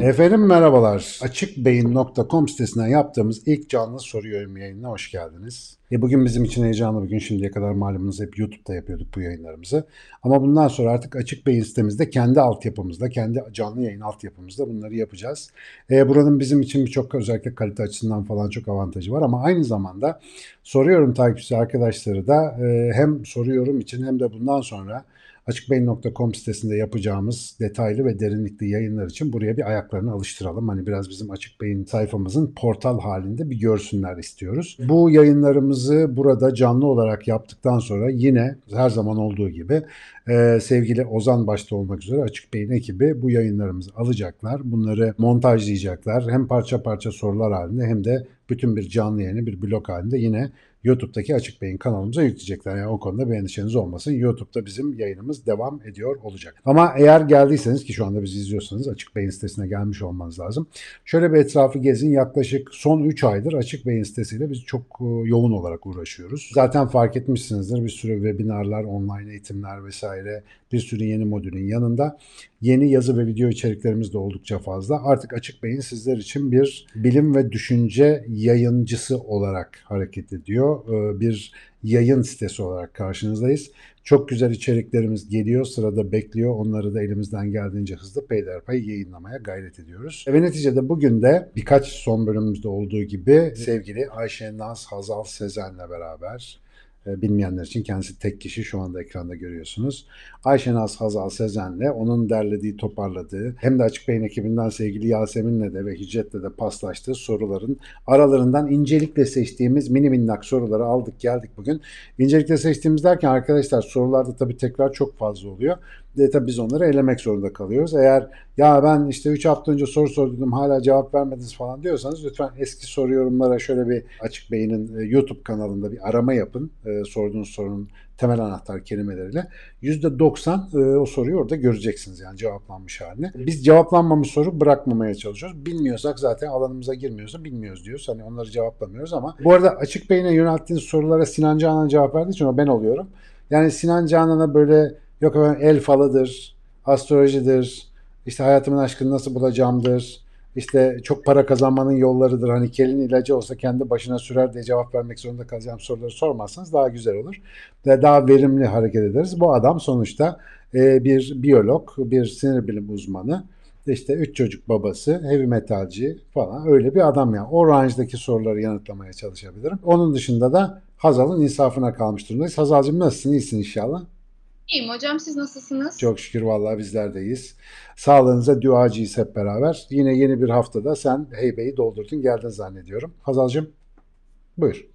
Efendim merhabalar. Açıkbeyin.com sitesinden yaptığımız ilk canlı soru yorum yayınına hoş geldiniz. E bugün bizim için heyecanlı bir gün. Şimdiye kadar malumunuz hep YouTube'da yapıyorduk bu yayınlarımızı. Ama bundan sonra artık Açık Beyin sitemizde kendi altyapımızda, kendi canlı yayın altyapımızda bunları yapacağız. E, buranın bizim için birçok özellikle kalite açısından falan çok avantajı var ama aynı zamanda soruyorum takipçisi arkadaşları da e, hem soruyorum için hem de bundan sonra açıkbeyin.com sitesinde yapacağımız detaylı ve derinlikli yayınlar için buraya bir ayaklarını alıştıralım. Hani biraz bizim Açık Beyin sayfamızın portal halinde bir görsünler istiyoruz. Bu yayınlarımızı burada canlı olarak yaptıktan sonra yine her zaman olduğu gibi e, sevgili Ozan başta olmak üzere Açık Beyin ekibi bu yayınlarımızı alacaklar. Bunları montajlayacaklar. Hem parça parça sorular halinde hem de bütün bir canlı yayını bir blok halinde yine YouTube'daki Açık Beyin kanalımıza yükleyecekler. Yani o konuda bir endişeniz olmasın. YouTube'da bizim yayınımız devam ediyor olacak. Ama eğer geldiyseniz ki şu anda bizi izliyorsanız Açık Beyin sitesine gelmiş olmanız lazım. Şöyle bir etrafı gezin. Yaklaşık son 3 aydır Açık Beyin sitesiyle biz çok e, yoğun olarak uğraşıyoruz. Zaten fark etmişsinizdir bir sürü webinarlar, online eğitimler vesaire bir sürü yeni modülün yanında yeni yazı ve video içeriklerimiz de oldukça fazla. Artık Açık Beyin sizler için bir bilim ve düşünce yayıncısı olarak hareket ediyor. Ee, Bir yayın sitesi olarak karşınızdayız. Çok güzel içeriklerimiz geliyor, sırada bekliyor. Onları da elimizden geldiğince hızlı peyderpey yayınlamaya gayret ediyoruz. Ve neticede bugün de birkaç son bölümümüzde olduğu gibi sevgili Ayşe Naz Hazal Sezen'le beraber Bilmeyenler için kendisi tek kişi şu anda ekranda görüyorsunuz. Ayşenaz Hazal Sezen'le onun derlediği, toparladığı hem de Açık Beyin ekibinden sevgili Yasemin'le de ve Hicret'le de paslaştığı soruların aralarından incelikle seçtiğimiz mini minnak soruları aldık geldik bugün. İncelikle seçtiğimiz derken arkadaşlar sorularda tabii tekrar çok fazla oluyor. De tabii biz onları elemek zorunda kalıyoruz. Eğer ya ben işte 3 hafta önce soru sordum hala cevap vermediniz falan diyorsanız lütfen eski soru yorumlara şöyle bir Açık Beyin'in e, YouTube kanalında bir arama yapın. E, sorduğunuz sorunun temel anahtar kelimeleriyle. %90 e, o soruyu orada göreceksiniz yani cevaplanmış halini. Biz cevaplanmamış soru bırakmamaya çalışıyoruz. Bilmiyorsak zaten alanımıza girmiyorsa bilmiyoruz diyoruz. Hani onları cevaplamıyoruz ama bu arada Açık Beyin'e yönelttiğiniz sorulara Sinan Canan cevap verdiği için o ben oluyorum. Yani Sinan Canan'a böyle yok efendim el falıdır, astrolojidir, işte hayatımın aşkını nasıl bulacağımdır, işte çok para kazanmanın yollarıdır. Hani kelin ilacı olsa kendi başına sürer diye cevap vermek zorunda kalacağım soruları sormazsanız daha güzel olur. Ve daha verimli hareket ederiz. Bu adam sonuçta e, bir biyolog, bir sinir bilim uzmanı. işte üç çocuk babası, heavy metalci falan öyle bir adam ya. O range'daki soruları yanıtlamaya çalışabilirim. Onun dışında da Hazal'ın insafına kalmış durumdayız. Hazal'cığım nasılsın? İyisin inşallah. İyiyim hocam siz nasılsınız? Çok şükür vallahi bizler de iyiyiz. Sağlığınıza duacıyız hep beraber. Yine yeni bir haftada sen heybeyi doldurdun geldin zannediyorum. Hazal'cığım buyur.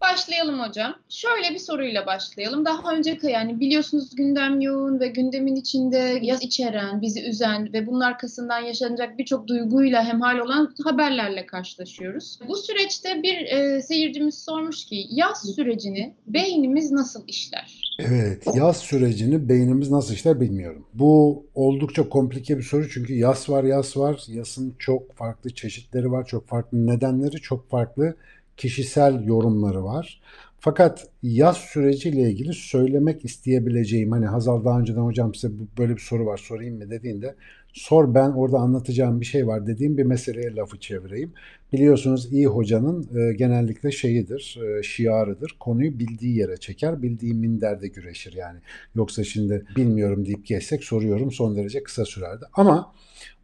Başlayalım hocam. Şöyle bir soruyla başlayalım. Daha önce yani biliyorsunuz gündem yoğun ve gündemin içinde yaz içeren, bizi üzen ve bunun arkasından yaşanacak birçok duyguyla hemhal olan haberlerle karşılaşıyoruz. Bu süreçte bir e, seyircimiz sormuş ki yaz sürecini beynimiz nasıl işler? Evet, yaz sürecini beynimiz nasıl işler bilmiyorum. Bu oldukça komplike bir soru çünkü yaz var, yaz var. Yazın çok farklı çeşitleri var, çok farklı nedenleri, çok farklı kişisel yorumları var. Fakat yaz süreciyle ilgili söylemek isteyebileceğim hani Hazal daha önceden hocam size böyle bir soru var sorayım mı dediğinde sor ben orada anlatacağım bir şey var dediğim bir meseleye lafı çevireyim. Biliyorsunuz iyi hocanın e, genellikle şeyidir, e, şiarıdır. Konuyu bildiği yere çeker, bildiği minderde güreşir yani. Yoksa şimdi bilmiyorum deyip geçsek soruyorum son derece kısa sürerdi. Ama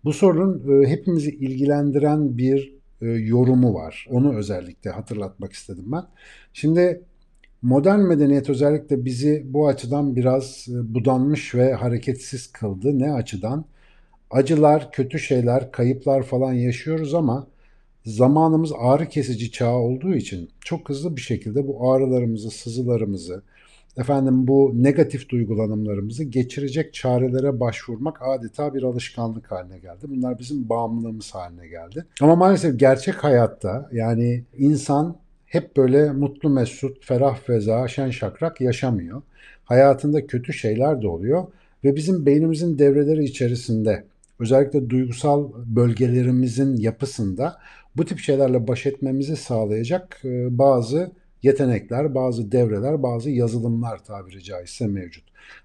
bu sorunun e, hepimizi ilgilendiren bir e, yorumu var. Onu özellikle hatırlatmak istedim ben. Şimdi modern medeniyet özellikle bizi bu açıdan biraz e, budanmış ve hareketsiz kıldı. Ne açıdan? Acılar, kötü şeyler, kayıplar falan yaşıyoruz ama zamanımız ağrı kesici çağ olduğu için çok hızlı bir şekilde bu ağrılarımızı, sızılarımızı, efendim bu negatif duygulanımlarımızı geçirecek çarelere başvurmak adeta bir alışkanlık haline geldi. Bunlar bizim bağımlılığımız haline geldi. Ama maalesef gerçek hayatta yani insan hep böyle mutlu mesut, ferah feza, şen şakrak yaşamıyor. Hayatında kötü şeyler de oluyor ve bizim beynimizin devreleri içerisinde özellikle duygusal bölgelerimizin yapısında bu tip şeylerle baş etmemizi sağlayacak e, bazı yetenekler, bazı devreler, bazı yazılımlar tabiri caizse mevcut.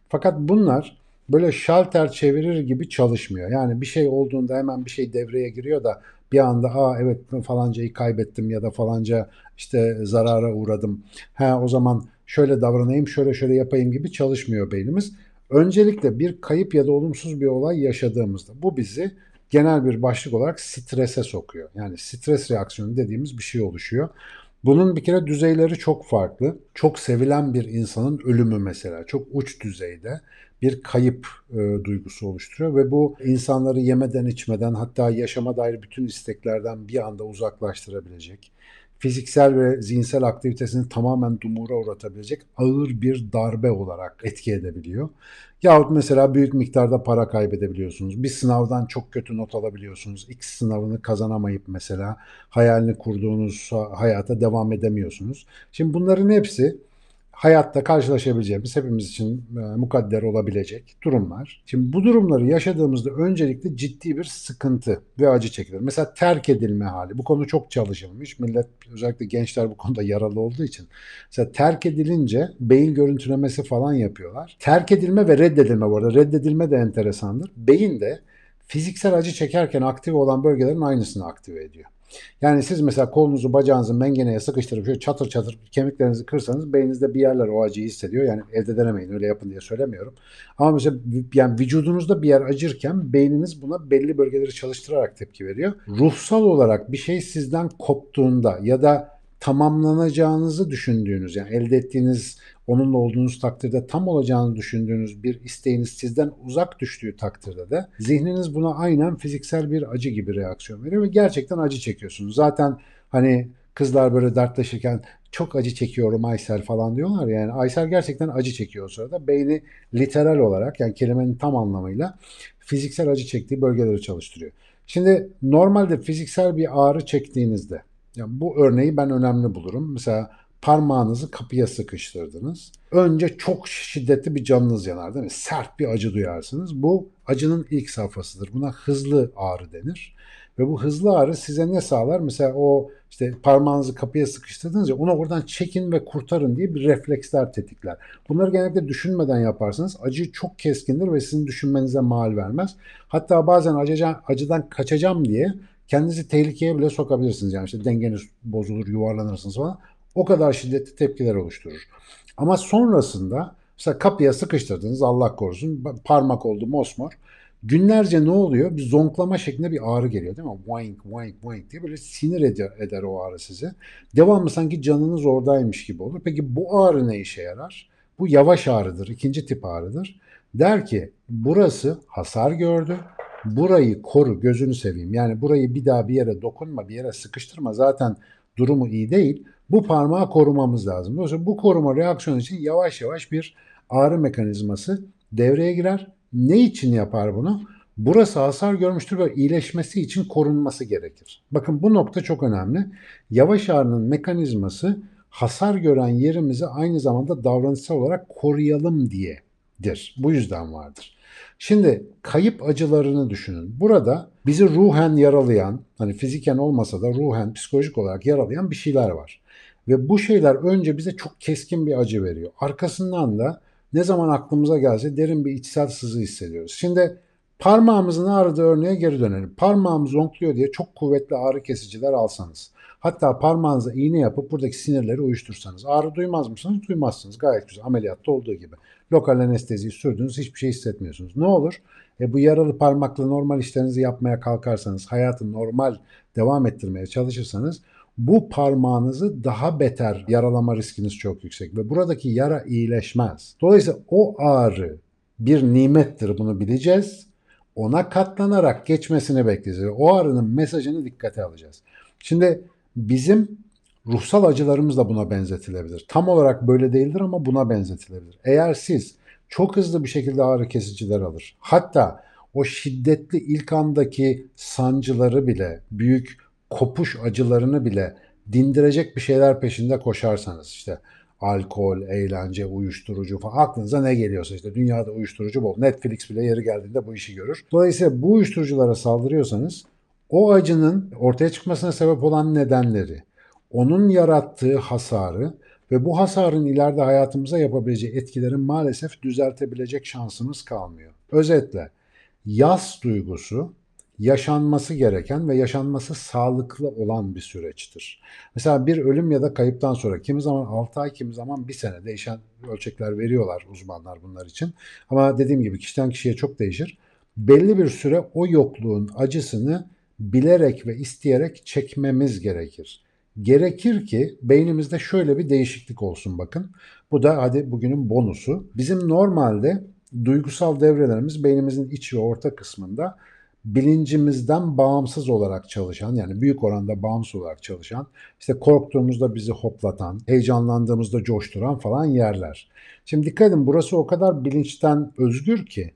Fakat bunlar böyle şalter çevirir gibi çalışmıyor. Yani bir şey olduğunda hemen bir şey devreye giriyor da bir anda aa evet falancayı kaybettim ya da falanca işte zarara uğradım. Ha o zaman şöyle davranayım, şöyle şöyle yapayım gibi çalışmıyor beynimiz. Öncelikle bir kayıp ya da olumsuz bir olay yaşadığımızda bu bizi genel bir başlık olarak strese sokuyor. Yani stres reaksiyonu dediğimiz bir şey oluşuyor. Bunun bir kere düzeyleri çok farklı. Çok sevilen bir insanın ölümü mesela çok uç düzeyde bir kayıp e, duygusu oluşturuyor ve bu insanları yemeden içmeden hatta yaşama dair bütün isteklerden bir anda uzaklaştırabilecek, fiziksel ve zihinsel aktivitesini tamamen dumura uğratabilecek ağır bir darbe olarak etki edebiliyor. Yahut mesela büyük miktarda para kaybedebiliyorsunuz. Bir sınavdan çok kötü not alabiliyorsunuz. X sınavını kazanamayıp mesela hayalini kurduğunuz hayata devam edemiyorsunuz. Şimdi bunların hepsi hayatta karşılaşabileceğimiz hepimiz için e, mukadder olabilecek durumlar. Şimdi bu durumları yaşadığımızda öncelikle ciddi bir sıkıntı ve acı çekilir. Mesela terk edilme hali. Bu konu çok çalışılmış. Millet özellikle gençler bu konuda yaralı olduğu için. Mesela terk edilince beyin görüntülemesi falan yapıyorlar. Terk edilme ve reddedilme bu arada. Reddedilme de enteresandır. Beyin de fiziksel acı çekerken aktif olan bölgelerin aynısını aktive ediyor. Yani siz mesela kolunuzu bacağınızı mengeneye sıkıştırıp şöyle çatır çatır kemiklerinizi kırsanız beyninizde bir yerler o acıyı hissediyor. Yani evde denemeyin öyle yapın diye söylemiyorum. Ama mesela yani vücudunuzda bir yer acırken beyniniz buna belli bölgeleri çalıştırarak tepki veriyor. Ruhsal olarak bir şey sizden koptuğunda ya da tamamlanacağınızı düşündüğünüz yani elde ettiğiniz onunla olduğunuz takdirde tam olacağını düşündüğünüz bir isteğiniz sizden uzak düştüğü takdirde de zihniniz buna aynen fiziksel bir acı gibi reaksiyon veriyor ve gerçekten acı çekiyorsunuz. Zaten hani kızlar böyle dertleşirken çok acı çekiyorum Aysel falan diyorlar yani Aysel gerçekten acı çekiyor o sırada. Beyni literal olarak yani kelimenin tam anlamıyla fiziksel acı çektiği bölgeleri çalıştırıyor. Şimdi normalde fiziksel bir ağrı çektiğinizde yani bu örneği ben önemli bulurum. Mesela parmağınızı kapıya sıkıştırdınız. Önce çok şiddetli bir canınız yanar değil mi? Sert bir acı duyarsınız. Bu acının ilk safhasıdır. Buna hızlı ağrı denir. Ve bu hızlı ağrı size ne sağlar? Mesela o işte parmağınızı kapıya sıkıştırdınız ya onu oradan çekin ve kurtarın diye bir refleksler tetikler. Bunları genellikle düşünmeden yaparsınız. Acı çok keskindir ve sizin düşünmenize mal vermez. Hatta bazen acıca, acıdan kaçacağım diye kendinizi tehlikeye bile sokabilirsiniz. Yani işte dengeniz bozulur, yuvarlanırsınız falan. O kadar şiddetli tepkiler oluşturur. Ama sonrasında mesela kapıya sıkıştırdınız Allah korusun parmak oldu mosmor. Günlerce ne oluyor? Bir zonklama şeklinde bir ağrı geliyor değil mi? Wank, wank, wank diye böyle sinir eder, eder o ağrı size. Devamlı sanki canınız oradaymış gibi olur. Peki bu ağrı ne işe yarar? Bu yavaş ağrıdır, ikinci tip ağrıdır. Der ki burası hasar gördü, burayı koru gözünü seveyim. Yani burayı bir daha bir yere dokunma, bir yere sıkıştırma. Zaten durumu iyi değil. Bu parmağı korumamız lazım. Dolayısıyla bu koruma reaksiyonu için yavaş yavaş bir ağrı mekanizması devreye girer. Ne için yapar bunu? Burası hasar görmüştür ve iyileşmesi için korunması gerekir. Bakın bu nokta çok önemli. Yavaş ağrının mekanizması hasar gören yerimizi aynı zamanda davranışsal olarak koruyalım diyedir. Bu yüzden vardır. Şimdi kayıp acılarını düşünün. Burada bizi ruhen yaralayan, hani fiziken olmasa da ruhen, psikolojik olarak yaralayan bir şeyler var. Ve bu şeyler önce bize çok keskin bir acı veriyor. Arkasından da ne zaman aklımıza gelse derin bir içsel sızı hissediyoruz. Şimdi parmağımızın ağrıdığı örneğe geri dönelim. Parmağımız onkluyor diye çok kuvvetli ağrı kesiciler alsanız. Hatta parmağınıza iğne yapıp buradaki sinirleri uyuştursanız. Ağrı duymaz mısınız? Duymazsınız. Gayet güzel. Ameliyatta olduğu gibi. Lokal anesteziyi sürdünüz hiçbir şey hissetmiyorsunuz. Ne olur? E bu yaralı parmakla normal işlerinizi yapmaya kalkarsanız, hayatı normal devam ettirmeye çalışırsanız bu parmağınızı daha beter yaralama riskiniz çok yüksek ve buradaki yara iyileşmez. Dolayısıyla o ağrı bir nimettir bunu bileceğiz. Ona katlanarak geçmesini bekleyeceğiz. O ağrının mesajını dikkate alacağız. Şimdi bizim ruhsal acılarımız da buna benzetilebilir. Tam olarak böyle değildir ama buna benzetilebilir. Eğer siz çok hızlı bir şekilde ağrı kesiciler alır. Hatta o şiddetli ilk andaki sancıları bile, büyük kopuş acılarını bile dindirecek bir şeyler peşinde koşarsanız işte alkol, eğlence, uyuşturucu falan aklınıza ne geliyorsa işte dünyada uyuşturucu bol. Netflix bile yeri geldiğinde bu işi görür. Dolayısıyla bu uyuşturuculara saldırıyorsanız o acının ortaya çıkmasına sebep olan nedenleri, onun yarattığı hasarı ve bu hasarın ileride hayatımıza yapabileceği etkilerin maalesef düzeltebilecek şansımız kalmıyor. Özetle yas duygusu yaşanması gereken ve yaşanması sağlıklı olan bir süreçtir. Mesela bir ölüm ya da kayıptan sonra kimi zaman 6 ay kimi zaman 1 sene değişen ölçekler veriyorlar uzmanlar bunlar için. Ama dediğim gibi kişiden kişiye çok değişir. Belli bir süre o yokluğun acısını bilerek ve isteyerek çekmemiz gerekir. Gerekir ki beynimizde şöyle bir değişiklik olsun bakın. Bu da hadi bugünün bonusu. Bizim normalde duygusal devrelerimiz beynimizin iç ve orta kısmında bilincimizden bağımsız olarak çalışan yani büyük oranda bağımsız olarak çalışan işte korktuğumuzda bizi hoplatan, heyecanlandığımızda coşturan falan yerler. Şimdi dikkat edin burası o kadar bilinçten özgür ki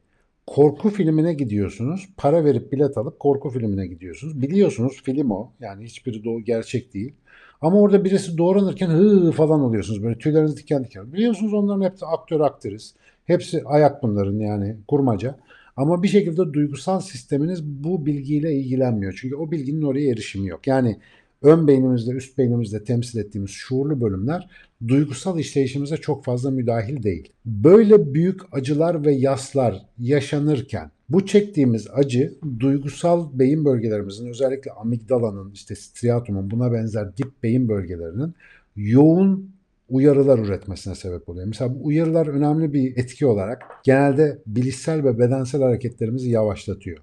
korku filmine gidiyorsunuz. Para verip bilet alıp korku filmine gidiyorsunuz. Biliyorsunuz film o. Yani hiçbiri doğu gerçek değil. Ama orada birisi doğranırken hı falan oluyorsunuz. Böyle tüyleriniz diken diken. Biliyorsunuz onların hepsi aktör aktris. Hepsi ayak bunların yani kurmaca. Ama bir şekilde duygusal sisteminiz bu bilgiyle ilgilenmiyor. Çünkü o bilginin oraya erişimi yok. Yani ön beynimizde, üst beynimizde temsil ettiğimiz şuurlu bölümler duygusal işleyişimize çok fazla müdahil değil. Böyle büyük acılar ve yaslar yaşanırken bu çektiğimiz acı duygusal beyin bölgelerimizin özellikle amigdalanın, işte striatumun buna benzer dip beyin bölgelerinin yoğun uyarılar üretmesine sebep oluyor. Mesela bu uyarılar önemli bir etki olarak genelde bilişsel ve bedensel hareketlerimizi yavaşlatıyor.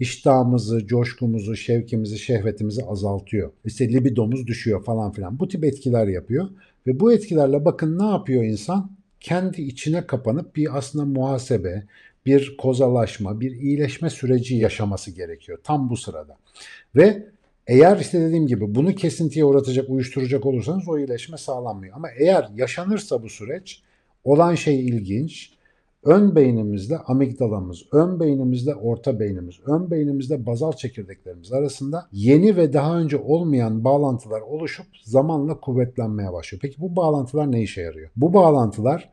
İştahımızı, coşkumuzu, şevkimizi, şehvetimizi azaltıyor. İşte libidomuz düşüyor falan filan. Bu tip etkiler yapıyor. Ve bu etkilerle bakın ne yapıyor insan? Kendi içine kapanıp bir aslında muhasebe, bir kozalaşma, bir iyileşme süreci yaşaması gerekiyor tam bu sırada. Ve eğer işte dediğim gibi bunu kesintiye uğratacak, uyuşturacak olursanız o iyileşme sağlanmıyor. Ama eğer yaşanırsa bu süreç olan şey ilginç. Ön beynimizde amigdalamız, ön beynimizde orta beynimiz, ön beynimizde bazal çekirdeklerimiz arasında yeni ve daha önce olmayan bağlantılar oluşup zamanla kuvvetlenmeye başlıyor. Peki bu bağlantılar ne işe yarıyor? Bu bağlantılar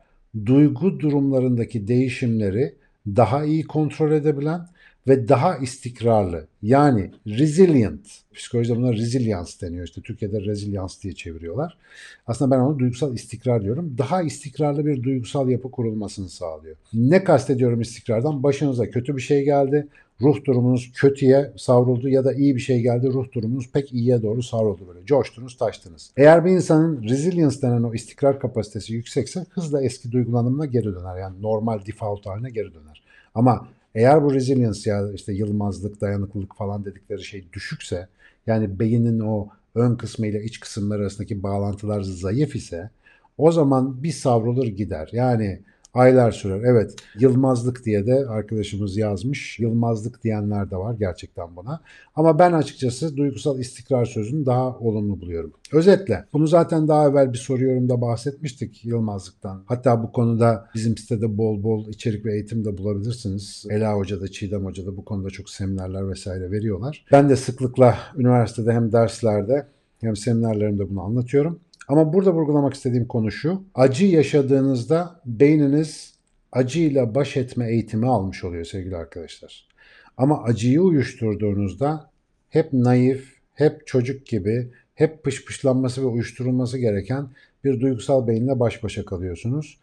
duygu durumlarındaki değişimleri daha iyi kontrol edebilen ve daha istikrarlı yani resilient. Psikolojide buna resilience deniyor işte Türkiye'de resilience diye çeviriyorlar. Aslında ben onu duygusal istikrar diyorum. Daha istikrarlı bir duygusal yapı kurulmasını sağlıyor. Ne kastediyorum istikrardan? Başınıza kötü bir şey geldi. Ruh durumunuz kötüye savruldu ya da iyi bir şey geldi. Ruh durumunuz pek iyiye doğru savruldu böyle. Coştunuz, taştınız. Eğer bir insanın resilience denen o istikrar kapasitesi yüksekse hızla eski duygulanımına geri döner. Yani normal default haline geri döner. Ama eğer bu resilience ya işte yılmazlık, dayanıklılık falan dedikleri şey düşükse yani beynin o ön kısmı ile iç kısımlar arasındaki bağlantılar zayıf ise o zaman bir savrulur gider. Yani aylar sürer. Evet yılmazlık diye de arkadaşımız yazmış. Yılmazlık diyenler de var gerçekten buna. Ama ben açıkçası duygusal istikrar sözünü daha olumlu buluyorum. Özetle bunu zaten daha evvel bir soru yorumda bahsetmiştik yılmazlıktan. Hatta bu konuda bizim sitede bol bol içerik ve eğitim de bulabilirsiniz. Ela Hoca da Çiğdem Hoca da bu konuda çok seminerler vesaire veriyorlar. Ben de sıklıkla üniversitede hem derslerde hem seminerlerimde bunu anlatıyorum. Ama burada vurgulamak istediğim konu şu. Acı yaşadığınızda beyniniz acıyla baş etme eğitimi almış oluyor sevgili arkadaşlar. Ama acıyı uyuşturduğunuzda hep naif, hep çocuk gibi, hep pışpışlanması ve uyuşturulması gereken bir duygusal beyinle baş başa kalıyorsunuz.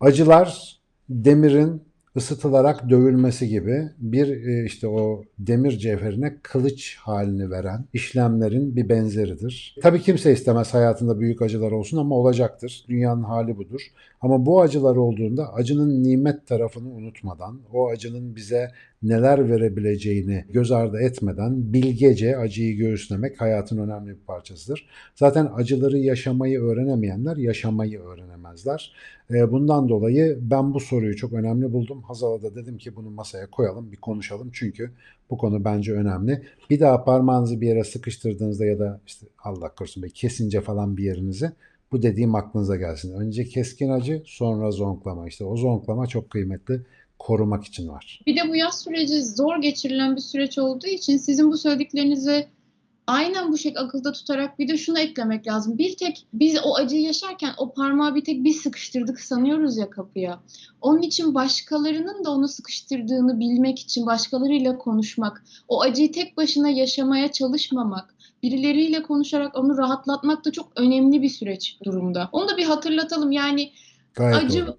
Acılar demirin ısıtılarak dövülmesi gibi bir e, işte o demir cevherine kılıç halini veren işlemlerin bir benzeridir. Tabii kimse istemez hayatında büyük acılar olsun ama olacaktır. Dünyanın hali budur. Ama bu acılar olduğunda acının nimet tarafını unutmadan, o acının bize neler verebileceğini göz ardı etmeden bilgece acıyı göğüslemek hayatın önemli bir parçasıdır. Zaten acıları yaşamayı öğrenemeyenler yaşamayı öğrenemezler. E, bundan dolayı ben bu soruyu çok önemli buldum. Hazal'a da dedim ki bunu masaya koyalım, bir konuşalım. Çünkü bu konu bence önemli. Bir daha parmağınızı bir yere sıkıştırdığınızda ya da işte Allah korusun bir kesince falan bir yerinizi bu dediğim aklınıza gelsin. Önce keskin acı, sonra zonklama. İşte o zonklama çok kıymetli korumak için var. Bir de bu yaz süreci zor geçirilen bir süreç olduğu için sizin bu söylediklerinizi aynen bu şekilde akılda tutarak bir de şunu eklemek lazım. Bir tek biz o acıyı yaşarken o parmağı bir tek biz sıkıştırdık sanıyoruz ya kapıya. Onun için başkalarının da onu sıkıştırdığını bilmek için başkalarıyla konuşmak, o acıyı tek başına yaşamaya çalışmamak, birileriyle konuşarak onu rahatlatmak da çok önemli bir süreç durumda. Onu da bir hatırlatalım. Yani Gayet acı doğru.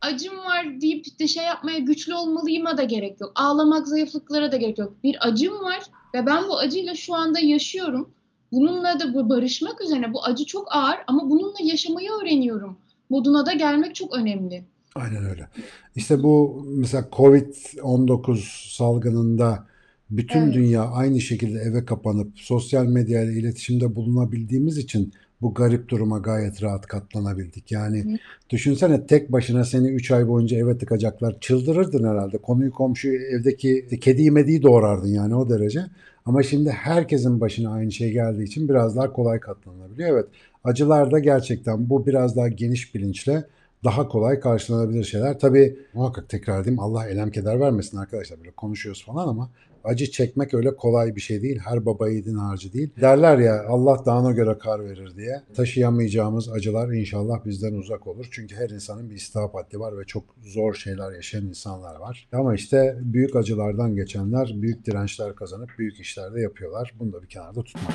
acım var deyip de şey yapmaya güçlü olmalıyıma da gerek yok. Ağlamak zayıflıklara da gerek yok. Bir acım var ve ben bu acıyla şu anda yaşıyorum. Bununla da barışmak üzerine bu acı çok ağır ama bununla yaşamayı öğreniyorum. Moduna da gelmek çok önemli. Aynen öyle. İşte bu mesela Covid-19 salgınında bütün Evet. dünya aynı şekilde eve kapanıp sosyal medyayla iletişimde bulunabildiğimiz için bu garip duruma gayet rahat katlanabildik. Yani Hı. düşünsene tek başına seni 3 ay boyunca eve tıkacaklar. Çıldırırdın herhalde. Konuyu komşuyu evdeki kediyi mediyi doğrardın yani o derece. Ama şimdi herkesin başına aynı şey geldiği için biraz daha kolay katlanabiliyor. Evet acılar da gerçekten bu biraz daha geniş bilinçle daha kolay karşılanabilir şeyler. Tabii muhakkak tekrar edeyim Allah elem keder vermesin arkadaşlar. Böyle konuşuyoruz falan ama acı çekmek öyle kolay bir şey değil. Her baba yiğidin harcı değil. Derler ya Allah dağına göre kar verir diye. Taşıyamayacağımız acılar inşallah bizden uzak olur. Çünkü her insanın bir istihap haddi var ve çok zor şeyler yaşayan insanlar var. Ama işte büyük acılardan geçenler büyük dirençler kazanıp büyük işler de yapıyorlar. Bunu da bir kenarda tutmak.